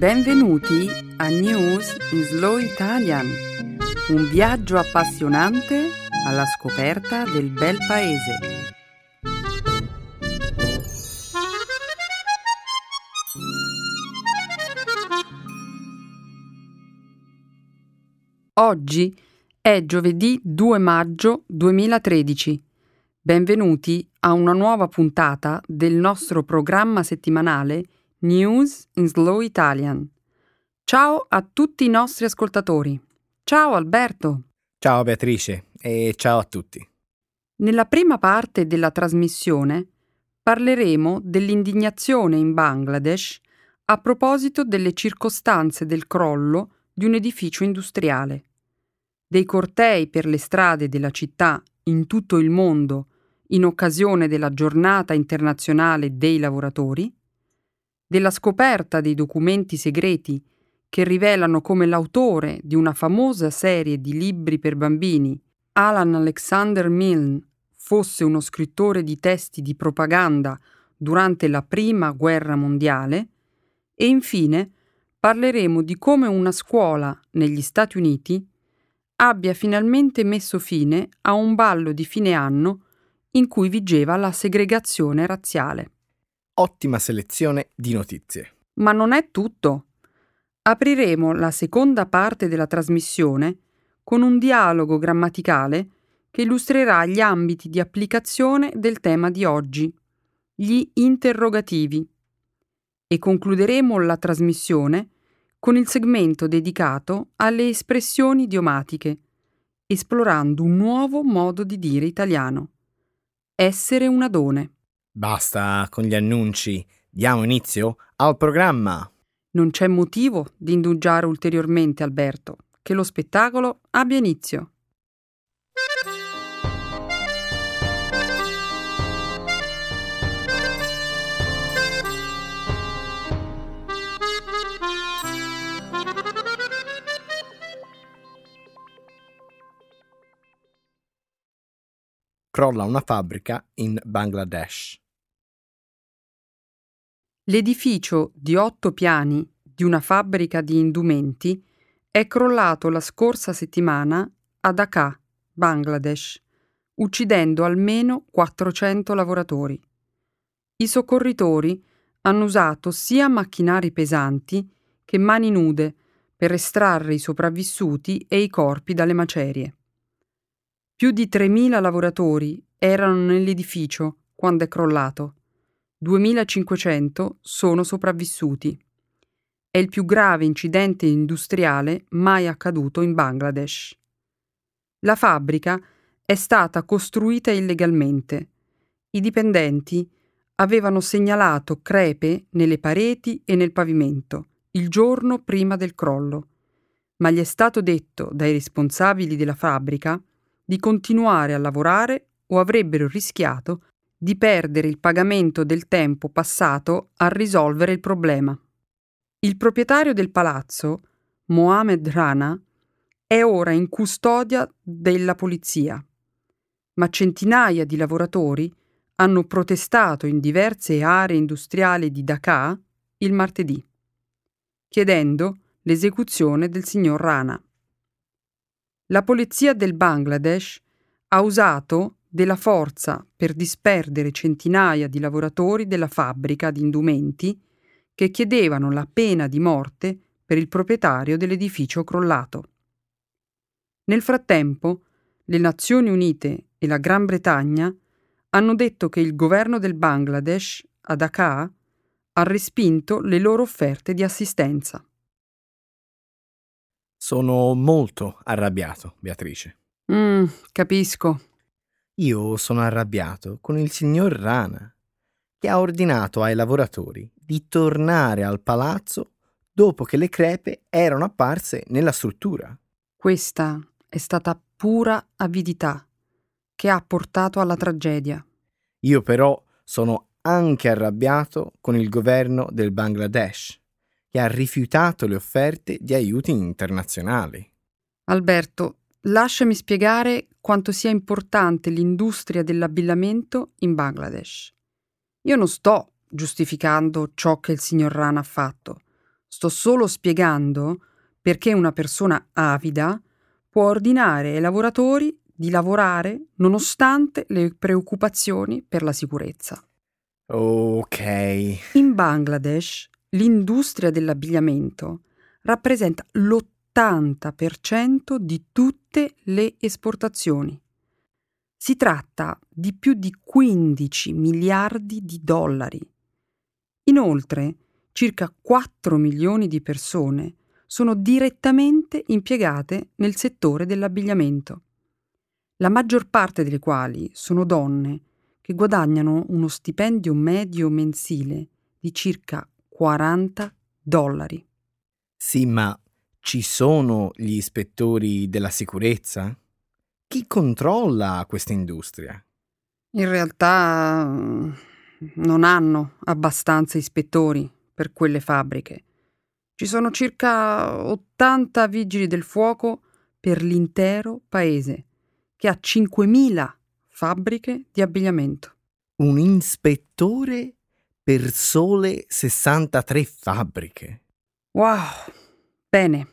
Benvenuti a News in Slow Italian, un viaggio appassionante alla scoperta del bel paese. Oggi è giovedì 2 maggio 2013. Benvenuti a una nuova puntata del nostro programma settimanale News in Slow Italian. Ciao a tutti i nostri ascoltatori. Ciao Alberto. Ciao Beatrice e ciao a tutti. Nella prima parte della trasmissione parleremo dell'indignazione in Bangladesh a proposito delle circostanze del crollo di un edificio industriale, dei cortei per le strade della città in tutto il mondo in occasione della giornata internazionale dei lavoratori, della scoperta dei documenti segreti che rivelano come l'autore di una famosa serie di libri per bambini, Alan Alexander Milne, fosse uno scrittore di testi di propaganda durante la Prima Guerra Mondiale, e infine parleremo di come una scuola negli Stati Uniti abbia finalmente messo fine a un ballo di fine anno in cui vigeva la segregazione razziale ottima selezione di notizie. Ma non è tutto. Apriremo la seconda parte della trasmissione con un dialogo grammaticale che illustrerà gli ambiti di applicazione del tema di oggi, gli interrogativi. E concluderemo la trasmissione con il segmento dedicato alle espressioni idiomatiche, esplorando un nuovo modo di dire italiano. Essere un adone. Basta con gli annunci. Diamo inizio al programma. Non c'è motivo di indugiare ulteriormente, Alberto. Che lo spettacolo abbia inizio. Crolla una fabbrica in Bangladesh. L'edificio di otto piani di una fabbrica di indumenti è crollato la scorsa settimana a Dhaka, Bangladesh, uccidendo almeno 400 lavoratori. I soccorritori hanno usato sia macchinari pesanti che mani nude per estrarre i sopravvissuti e i corpi dalle macerie. Più di 3.000 lavoratori erano nell'edificio quando è crollato 2500 sono sopravvissuti. È il più grave incidente industriale mai accaduto in Bangladesh. La fabbrica è stata costruita illegalmente. I dipendenti avevano segnalato crepe nelle pareti e nel pavimento il giorno prima del crollo, ma gli è stato detto dai responsabili della fabbrica di continuare a lavorare o avrebbero rischiato di perdere il pagamento del tempo passato a risolvere il problema. Il proprietario del palazzo, Mohamed Rana, è ora in custodia della polizia, ma centinaia di lavoratori hanno protestato in diverse aree industriali di Dhaka il martedì, chiedendo l'esecuzione del signor Rana. La polizia del Bangladesh ha usato della forza per disperdere centinaia di lavoratori della fabbrica di indumenti che chiedevano la pena di morte per il proprietario dell'edificio crollato. Nel frattempo, le Nazioni Unite e la Gran Bretagna hanno detto che il governo del Bangladesh, a Dhaka, ha respinto le loro offerte di assistenza. Sono molto arrabbiato, Beatrice. Mm, capisco. Io sono arrabbiato con il signor Rana, che ha ordinato ai lavoratori di tornare al palazzo dopo che le crepe erano apparse nella struttura. Questa è stata pura avidità che ha portato alla tragedia. Io però sono anche arrabbiato con il governo del Bangladesh, che ha rifiutato le offerte di aiuti internazionali. Alberto, lasciami spiegare quanto sia importante l'industria dell'abbillamento in Bangladesh. Io non sto giustificando ciò che il signor Rana ha fatto, Sto solo spiegando perché una persona avida può ordinare ai lavoratori di lavorare nonostante le preoccupazioni per la sicurezza. Ok. In Bangladesh l'industria dell'abbigliamento rappresenta l'80% di tutte le esportazioni. Si tratta di più di 15 miliardi di dollari. Inoltre, circa 4 milioni di persone sono direttamente impiegate nel settore dell'abbigliamento, la maggior parte delle quali sono donne che guadagnano uno stipendio medio mensile di circa 40 dollari. Sì, ma ci sono gli ispettori della sicurezza? Chi controlla questa industria? In realtà mm, non hanno abbastanza ispettori per quelle fabbriche. Ci sono circa 80 vigili del fuoco per l'intero paese, che ha 5.000 fabbriche di abbigliamento. Un ispettore per sole 63 fabbriche. Wow! Bene,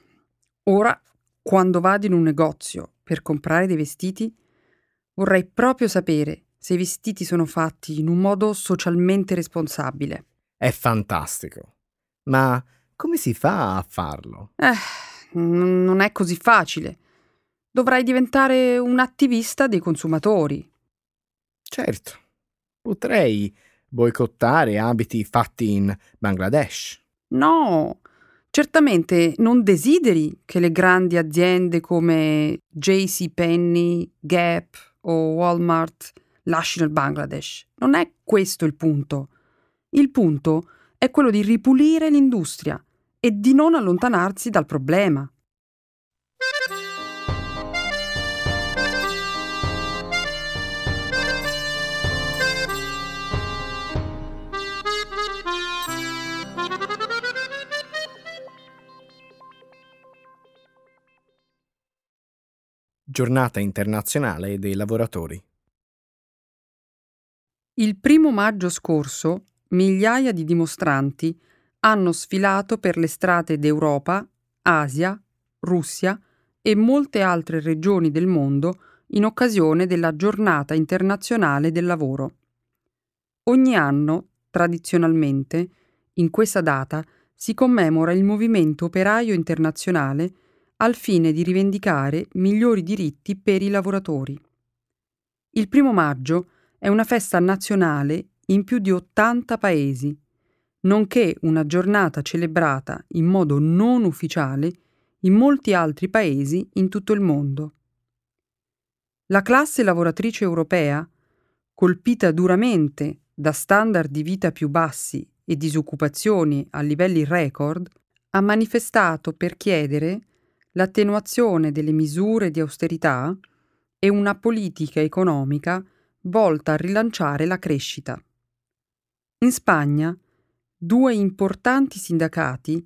ora quando vado in un negozio per comprare dei vestiti, vorrei proprio sapere se i vestiti sono fatti in un modo socialmente responsabile. È fantastico. Ma come si fa a farlo? Eh, n- non è così facile. Dovrai diventare un attivista dei consumatori. Certo, potrei boicottare abiti fatti in Bangladesh. No, certamente non desideri che le grandi aziende come JCPenney, Gap o Walmart lasciino il Bangladesh. Non è questo il punto. Il punto è quello di ripulire l'industria e di non allontanarsi dal problema. Giornata internazionale dei lavoratori. Il primo maggio scorso migliaia di dimostranti hanno sfilato per le strade d'Europa, Asia, Russia e molte altre regioni del mondo in occasione della Giornata internazionale del lavoro. Ogni anno, tradizionalmente, in questa data si commemora il movimento operaio internazionale al fine di rivendicare migliori diritti per i lavoratori. Il primo maggio è una festa nazionale in più di 80 paesi, nonché una giornata celebrata in modo non ufficiale in molti altri paesi in tutto il mondo. La classe lavoratrice europea, colpita duramente da standard di vita più bassi e disoccupazioni a livelli record, ha manifestato per chiedere l'attenuazione delle misure di austerità e una politica economica volta a rilanciare la crescita. In Spagna, due importanti sindacati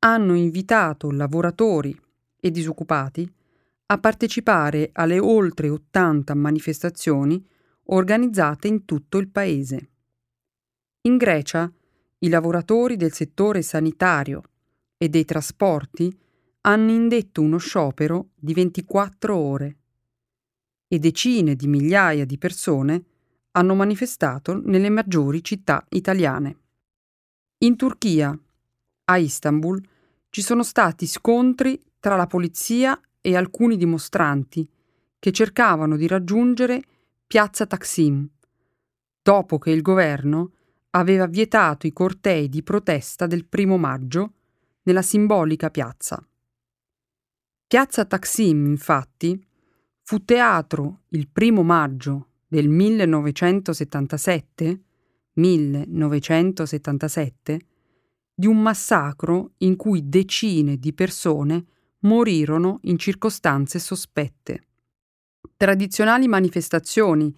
hanno invitato lavoratori e disoccupati a partecipare alle oltre 80 manifestazioni organizzate in tutto il paese. In Grecia, i lavoratori del settore sanitario e dei trasporti hanno indetto uno sciopero di 24 ore e decine di migliaia di persone hanno manifestato nelle maggiori città italiane. In Turchia, a Istanbul, ci sono stati scontri tra la polizia e alcuni dimostranti che cercavano di raggiungere piazza Taksim, dopo che il governo aveva vietato i cortei di protesta del primo maggio nella simbolica piazza. Piazza Taksim, infatti, fu teatro il primo maggio del 1977, 1977 di un massacro in cui decine di persone morirono in circostanze sospette. Tradizionali manifestazioni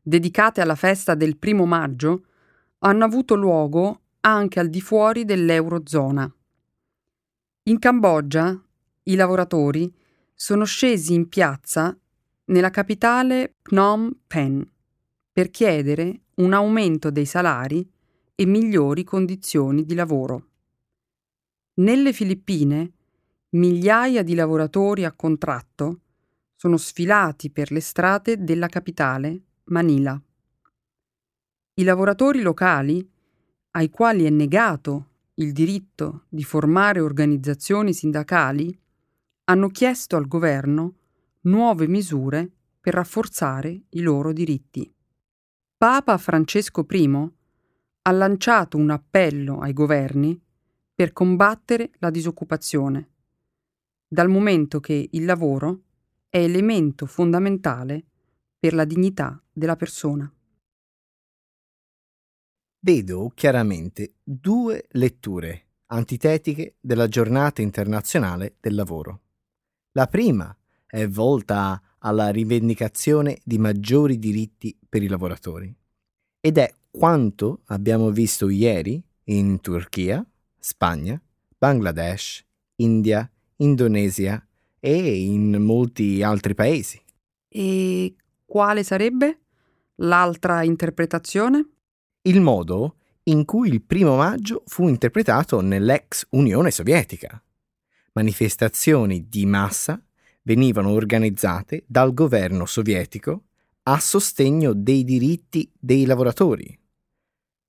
dedicate alla festa del primo maggio hanno avuto luogo anche al di fuori dell'Eurozona. In Cambogia i lavoratori sono scesi in piazza nella capitale Phnom Penh per chiedere un aumento dei salari e migliori condizioni di lavoro. Nelle Filippine migliaia di lavoratori a contratto sono sfilati per le strade della capitale, Manila. I lavoratori locali, ai quali è negato il diritto di formare organizzazioni sindacali, hanno chiesto al governo nuove misure per rafforzare i loro diritti. Papa Francesco I ha lanciato un appello ai governi per combattere la disoccupazione, dal momento che il lavoro è elemento fondamentale per la dignità della persona. Vedo chiaramente due letture antitetiche della giornata internazionale del lavoro. La prima è volta alla rivendicazione di maggiori diritti per i lavoratori ed è quanto abbiamo visto ieri in Turchia, Spagna, Bangladesh, India, Indonesia e in molti altri paesi. E quale sarebbe l'altra interpretazione? Il modo in cui il primo maggio fu interpretato nell'ex Unione Sovietica. Manifestazioni di massa venivano organizzate dal governo sovietico a sostegno dei diritti dei lavoratori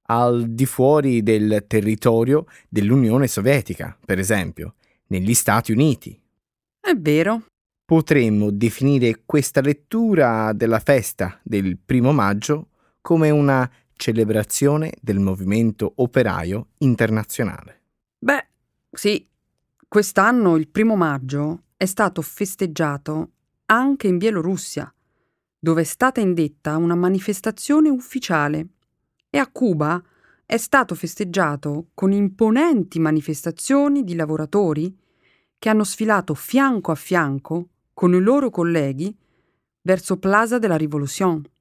al di fuori del territorio dell'Unione Sovietica, per esempio, negli Stati Uniti. È vero. Potremmo definire questa lettura della festa del primo maggio come una celebrazione del movimento operaio internazionale. Beh, sì, quest'anno il primo maggio è stato festeggiato anche in Bielorussia, dove è stata indetta una manifestazione ufficiale e a Cuba è stato festeggiato con imponenti manifestazioni di lavoratori che hanno sfilato fianco a fianco con i loro colleghi verso Plaza della Rivoluzione.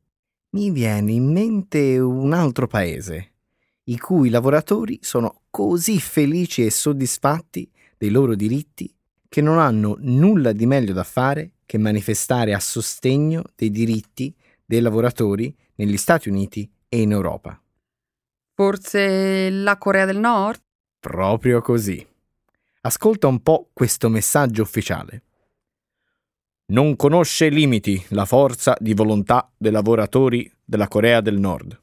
Mi viene in mente un altro paese, i cui lavoratori sono così felici e soddisfatti dei loro diritti che non hanno nulla di meglio da fare che manifestare a sostegno dei diritti dei lavoratori negli Stati Uniti e in Europa. Forse la Corea del Nord? Proprio così. Ascolta un po' questo messaggio ufficiale. Non conosce limiti la forza di volontà dei lavoratori della Corea del Nord,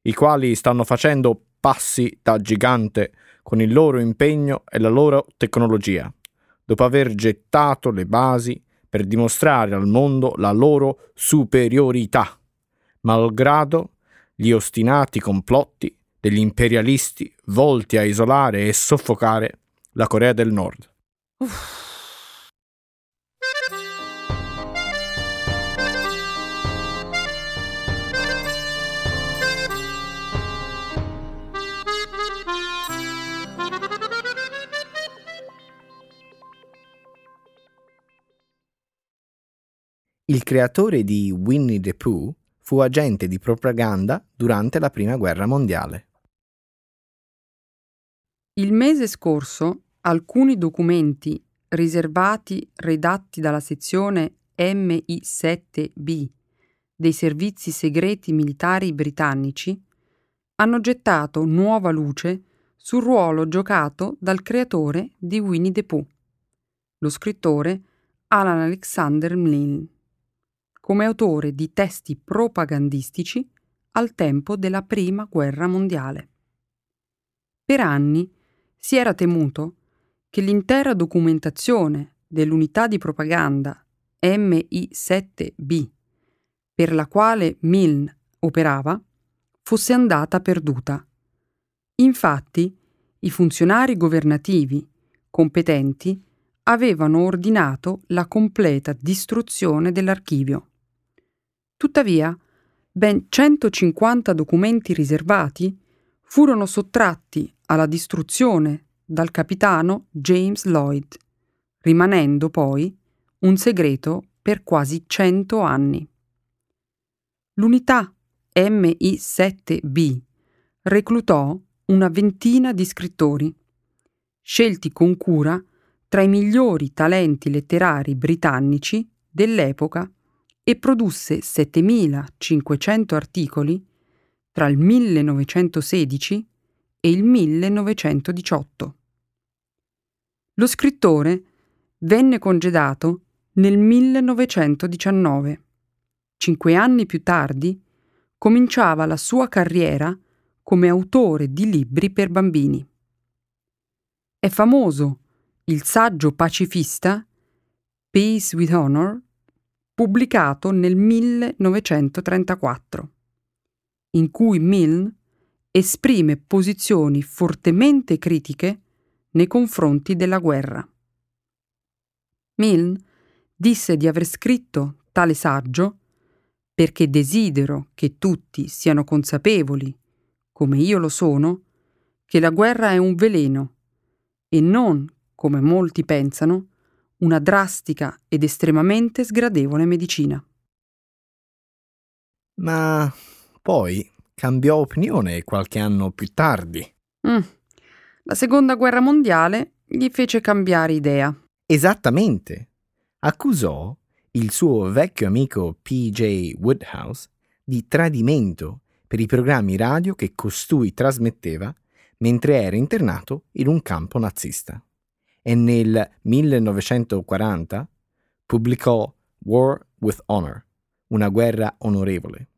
i quali stanno facendo passi da gigante con il loro impegno e la loro tecnologia, dopo aver gettato le basi per dimostrare al mondo la loro superiorità, malgrado gli ostinati complotti degli imperialisti volti a isolare e soffocare la Corea del Nord. Uff. Il creatore di Winnie the Pooh fu agente di propaganda durante la Prima Guerra Mondiale. Il mese scorso alcuni documenti riservati redatti dalla sezione MI7B dei servizi segreti militari britannici hanno gettato nuova luce sul ruolo giocato dal creatore di Winnie the Pooh, lo scrittore Alan Alexander Mlin, come autore di testi propagandistici al tempo della Prima Guerra Mondiale. Per anni si era temuto che l'intera documentazione dell'unità di propaganda MI7B, per la quale Milne operava, fosse andata perduta. Infatti, i funzionari governativi competenti avevano ordinato la completa distruzione dell'archivio. Tuttavia, ben 150 documenti riservati furono sottratti alla distruzione dal capitano James Lloyd, rimanendo poi un segreto per quasi cento anni. L'unità MI7B reclutò una ventina di scrittori, scelti con cura tra i migliori talenti letterari britannici dell'epoca e produsse 7500 articoli tra il 1916 e il 1918. Lo scrittore venne congedato nel 1919. Cinque anni più tardi cominciava la sua carriera come autore di libri per bambini. È famoso il saggio pacifista Peace with Honor, pubblicato nel 1934, in cui Milne esprime posizioni fortemente critiche nei confronti della guerra. Milne disse di aver scritto tale saggio perché desidero che tutti siano consapevoli, come io lo sono, che la guerra è un veleno e non, come molti pensano, una drastica ed estremamente sgradevole medicina. Ma poi cambiò opinione qualche anno più tardi. Mm. La seconda guerra mondiale gli fece cambiare idea. Esattamente. Accusò il suo vecchio amico P.J. Woodhouse di tradimento per i programmi radio che costui trasmetteva mentre era internato in un campo nazista. E nel 1940 pubblicò War with Honor, una guerra onorevole,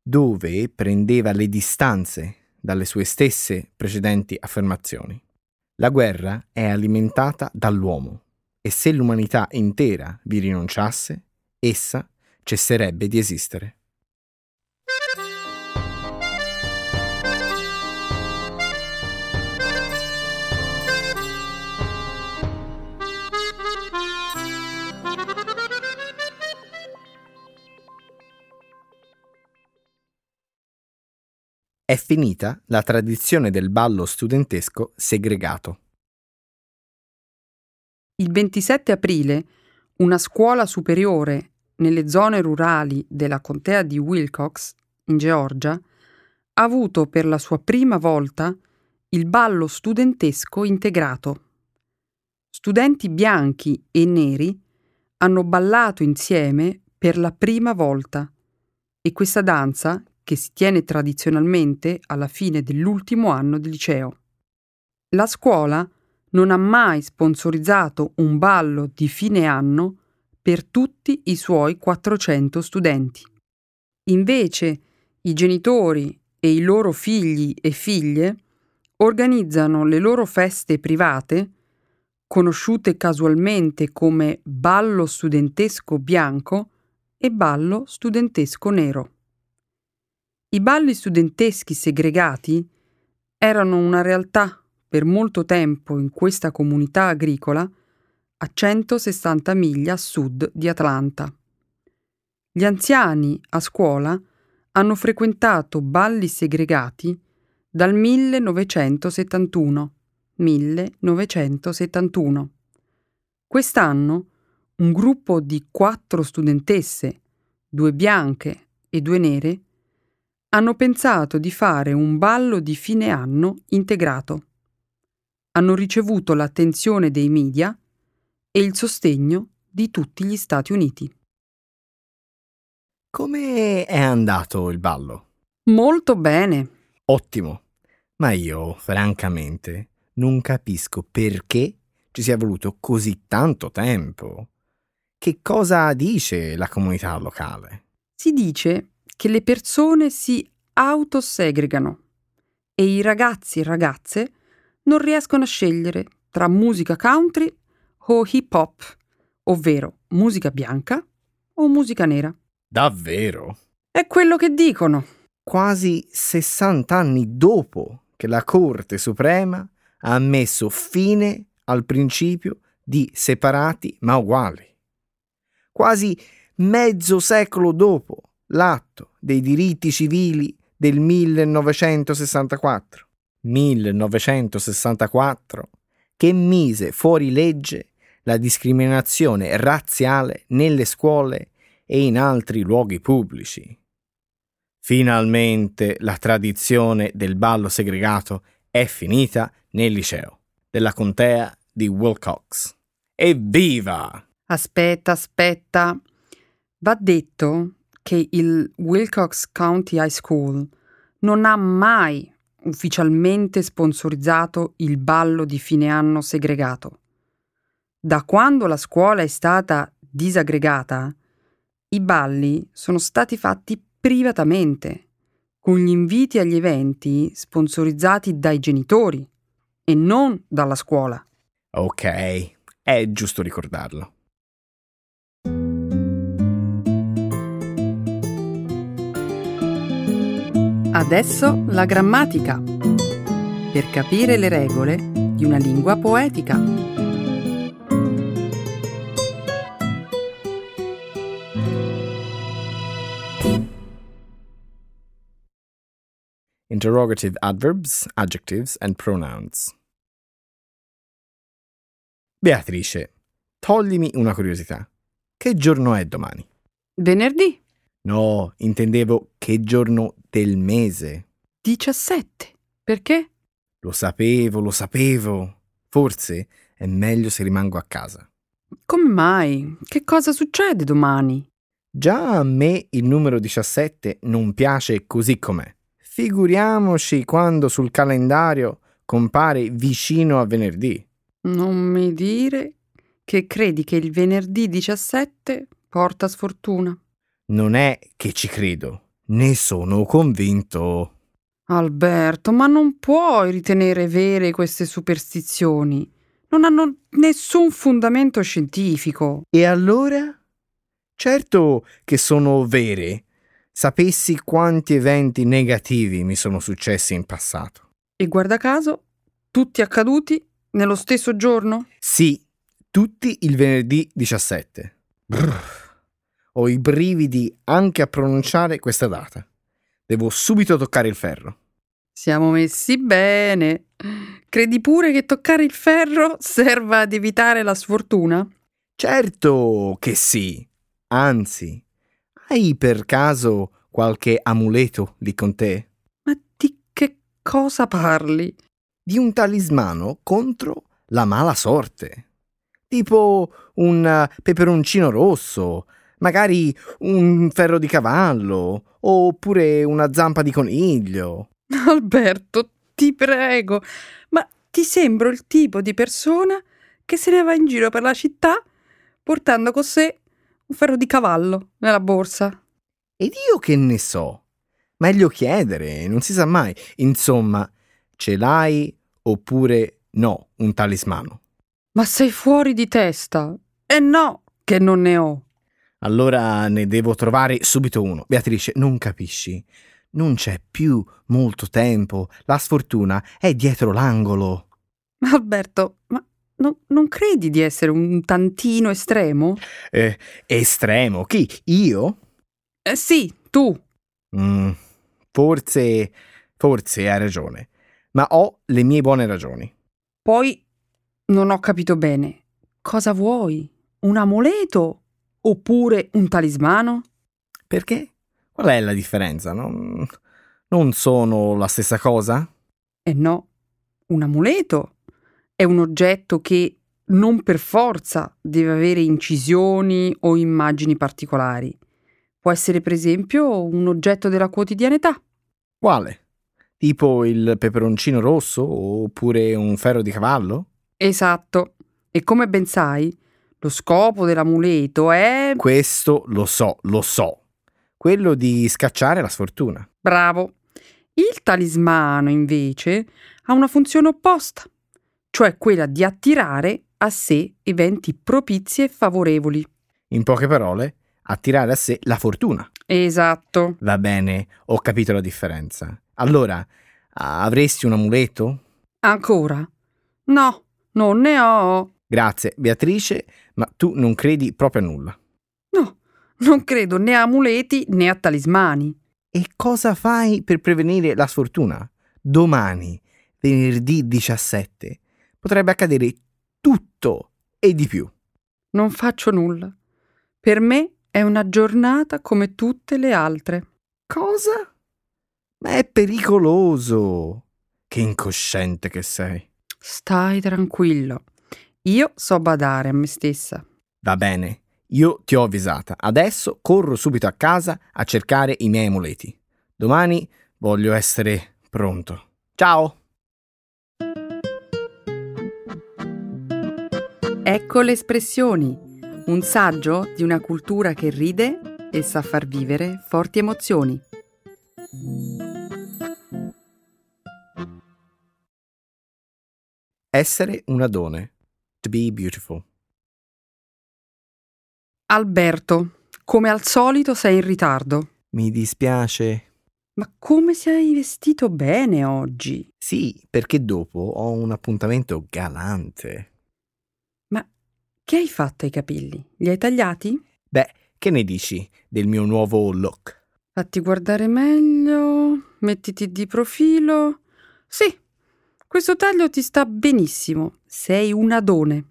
dove prendeva le distanze dalle sue stesse precedenti affermazioni. La guerra è alimentata dall'uomo e se l'umanità intera vi rinunciasse, essa cesserebbe di esistere. È finita la tradizione del ballo studentesco segregato. Il 27 aprile una scuola superiore nelle zone rurali della contea di Wilcox, in Georgia, ha avuto per la sua prima volta il ballo studentesco integrato. Studenti bianchi e neri hanno ballato insieme per la prima volta e questa danza, che si tiene tradizionalmente alla fine dell'ultimo anno di liceo. La scuola non ha mai sponsorizzato un ballo di fine anno per tutti i suoi 400 studenti. Invece i genitori e i loro figli e figlie organizzano le loro feste private, conosciute casualmente come ballo studentesco bianco e ballo studentesco nero. I balli studenteschi segregati erano una realtà per molto tempo in questa comunità agricola a 160 miglia a sud di Atlanta. Gli anziani a scuola hanno frequentato balli segregati dal 1971. 1971. Quest'anno un gruppo di quattro studentesse, due bianche e due nere, hanno pensato di fare un ballo di fine anno integrato. Hanno ricevuto l'attenzione dei media e il sostegno di tutti gli Stati Uniti. Come è andato il ballo? Molto bene. Ottimo. Ma io, francamente, non capisco perché ci sia voluto così tanto tempo. Che cosa dice la comunità locale? Si dice che le persone si autosegregano e i ragazzi e ragazze non riescono a scegliere tra musica country o hip hop, ovvero musica bianca o musica nera. Davvero? È quello che dicono. Quasi 60 anni dopo che la Corte Suprema ha messo fine al principio di separati ma uguali. Quasi mezzo secolo dopo l'atto dei diritti civili del 1964. 1964 che mise fuori legge la discriminazione razziale nelle scuole e in altri luoghi pubblici. Finalmente la tradizione del ballo segregato è finita nel liceo della contea di Wilcox. Evviva! Aspetta, aspetta. Va detto che il Wilcox County High School non ha mai ufficialmente sponsorizzato il ballo di fine anno segregato. Da quando la scuola è stata disaggregata, i balli sono stati fatti privatamente, con gli inviti agli eventi sponsorizzati dai genitori e non dalla scuola. Ok, è giusto ricordarlo. Adesso la grammatica. Per capire le regole di una lingua poetica. Interrogative adverbs, adjectives and pronouns. Beatrice, toglimi una curiosità. Che giorno è domani? Venerdì No, intendevo che giorno del mese. 17. Perché? Lo sapevo, lo sapevo. Forse è meglio se rimango a casa. Come mai? Che cosa succede domani? Già a me il numero 17 non piace così com'è. Figuriamoci quando sul calendario compare vicino a venerdì. Non mi dire che credi che il venerdì 17 porta sfortuna. Non è che ci credo, ne sono convinto. Alberto, ma non puoi ritenere vere queste superstizioni. Non hanno nessun fondamento scientifico. E allora? Certo che sono vere. Sapessi quanti eventi negativi mi sono successi in passato. E guarda caso, tutti accaduti nello stesso giorno? Sì, tutti il venerdì 17. Brr. Ho i brividi anche a pronunciare questa data. Devo subito toccare il ferro. Siamo messi bene. Credi pure che toccare il ferro serva ad evitare la sfortuna? Certo che sì. Anzi, hai per caso qualche amuleto lì con te? Ma di che cosa parli? Di un talismano contro la mala sorte. Tipo un peperoncino rosso, magari un ferro di cavallo oppure una zampa di coniglio. Alberto, ti prego, ma ti sembro il tipo di persona che se ne va in giro per la città portando con sé un ferro di cavallo nella borsa. Ed io che ne so? Meglio chiedere, non si sa mai. Insomma, ce l'hai oppure no un talismano? Ma sei fuori di testa? E no, che non ne ho. Allora ne devo trovare subito uno. Beatrice, non capisci? Non c'è più molto tempo. La sfortuna è dietro l'angolo. Alberto, ma no, non credi di essere un tantino estremo? Eh, estremo? Chi? Io? Eh sì, tu. Mm, forse, forse hai ragione. Ma ho le mie buone ragioni. Poi non ho capito bene. Cosa vuoi? Un amuleto oppure un talismano? Perché? Qual è la differenza? Non, non sono la stessa cosa? Eh no, un amuleto è un oggetto che non per forza deve avere incisioni o immagini particolari. Può essere per esempio un oggetto della quotidianità. Quale? Tipo il peperoncino rosso oppure un ferro di cavallo? Esatto. E come ben sai, lo scopo dell'amuleto è... Questo lo so, lo so. Quello di scacciare la sfortuna. Bravo. Il talismano, invece, ha una funzione opposta, cioè quella di attirare a sé eventi propizi e favorevoli. In poche parole, attirare a sé la fortuna. Esatto. Va bene, ho capito la differenza. Allora, avresti un amuleto? Ancora? No, non ne ho. Grazie, Beatrice, ma tu non credi proprio a nulla. No, non credo né a amuleti né a talismani. E cosa fai per prevenire la sfortuna? Domani, venerdì 17, potrebbe accadere tutto e di più. Non faccio nulla. Per me è una giornata come tutte le altre. Cosa? Ma è pericoloso. Che incosciente che sei. Stai tranquillo. Io so badare a me stessa. Va bene, io ti ho avvisata. Adesso corro subito a casa a cercare i miei amuleti. Domani voglio essere pronto. Ciao! Ecco le espressioni, un saggio di una cultura che ride e sa far vivere forti emozioni. Essere un adone. To be beautiful. Alberto, come al solito sei in ritardo. Mi dispiace. Ma come sei vestito bene oggi? Sì, perché dopo ho un appuntamento galante. Ma che hai fatto ai capelli? Li hai tagliati? Beh, che ne dici del mio nuovo look? Fatti guardare meglio, mettiti di profilo. Sì, questo taglio ti sta benissimo. Sei un adone.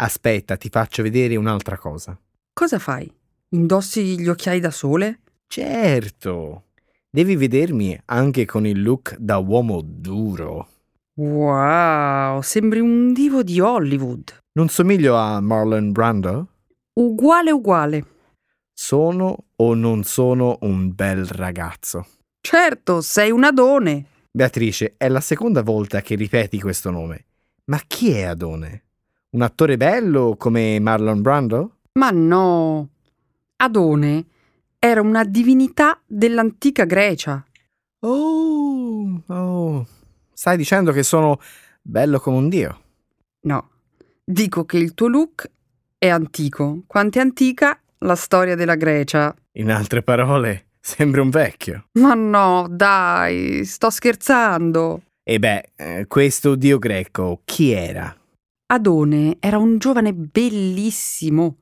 Aspetta, ti faccio vedere un'altra cosa. Cosa fai? Indossi gli occhiali da sole? Certo. Devi vedermi anche con il look da uomo duro. Wow, sembri un divo di Hollywood. Non somiglio a Marlon Brando? Uguale uguale. Sono o non sono un bel ragazzo? Certo, sei un adone. Beatrice, è la seconda volta che ripeti questo nome. Ma chi è Adone? Un attore bello come Marlon Brando? Ma no. Adone era una divinità dell'antica Grecia. Oh, oh. Stai dicendo che sono bello come un dio? No, dico che il tuo look è antico, quanto è antica la storia della Grecia. In altre parole, sembri un vecchio. Ma no, dai, sto scherzando. E beh, eh, questo dio greco chi era? Adone era un giovane bellissimo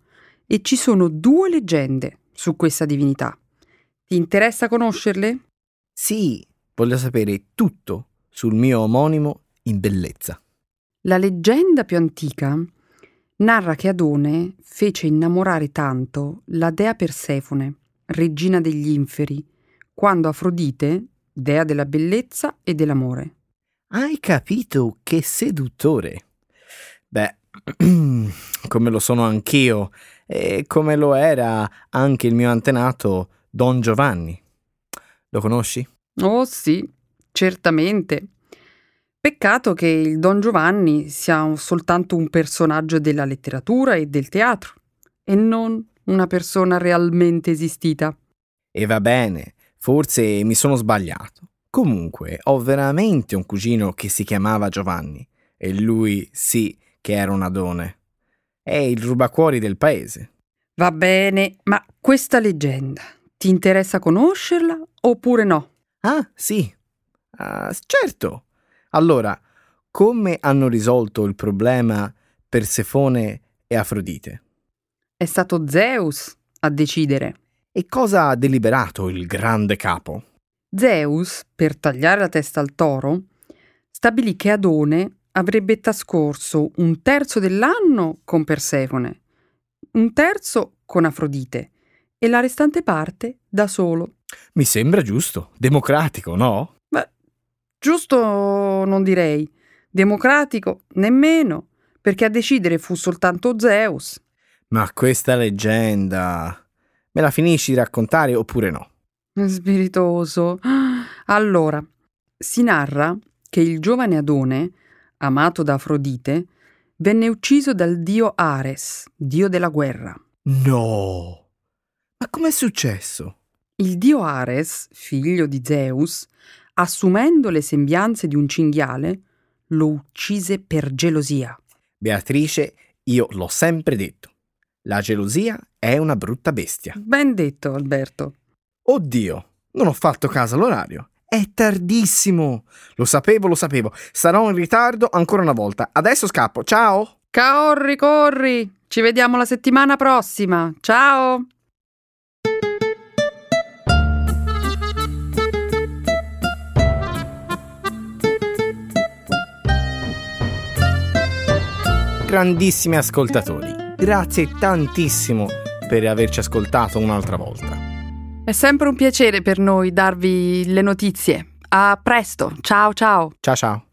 e ci sono due leggende su questa divinità. Ti interessa conoscerle? Sì, voglio sapere tutto sul mio omonimo in bellezza. La leggenda più antica narra che Adone fece innamorare tanto la dea Persefone, regina degli inferi, quando Afrodite, dea della bellezza e dell'amore. Hai capito che seduttore? Beh, come lo sono anch'io e come lo era anche il mio antenato Don Giovanni. Lo conosci? Oh sì, certamente. Peccato che il Don Giovanni sia soltanto un personaggio della letteratura e del teatro, e non una persona realmente esistita. E va bene, forse mi sono sbagliato. Comunque, ho veramente un cugino che si chiamava Giovanni, e lui sì che era un adone. È il rubacuori del paese. Va bene, ma questa leggenda ti interessa conoscerla oppure no? Ah, sì. Ah, certo. Allora, come hanno risolto il problema Persefone e Afrodite? È stato Zeus a decidere. E cosa ha deliberato il grande capo? Zeus, per tagliare la testa al toro, stabilì che Adone avrebbe trascorso un terzo dell'anno con Persefone, un terzo con Afrodite e la restante parte da solo. Mi sembra giusto, democratico, no? Beh, giusto non direi, democratico nemmeno, perché a decidere fu soltanto Zeus. Ma questa leggenda me la finisci di raccontare oppure no? Spiritoso. Allora, si narra che il giovane Adone amato da Afrodite, venne ucciso dal dio Ares, dio della guerra. No! Ma com'è successo? Il dio Ares, figlio di Zeus, assumendo le sembianze di un cinghiale, lo uccise per gelosia. Beatrice, io l'ho sempre detto. La gelosia è una brutta bestia. Ben detto, Alberto. Oddio, non ho fatto caso all'orario. È tardissimo. Lo sapevo, lo sapevo. Sarò in ritardo ancora una volta. Adesso scappo. Ciao. Corri, corri. Ci vediamo la settimana prossima. Ciao. Grandissimi ascoltatori, grazie tantissimo per averci ascoltato un'altra volta. È sempre un piacere per noi darvi le notizie. A presto, ciao ciao. Ciao ciao.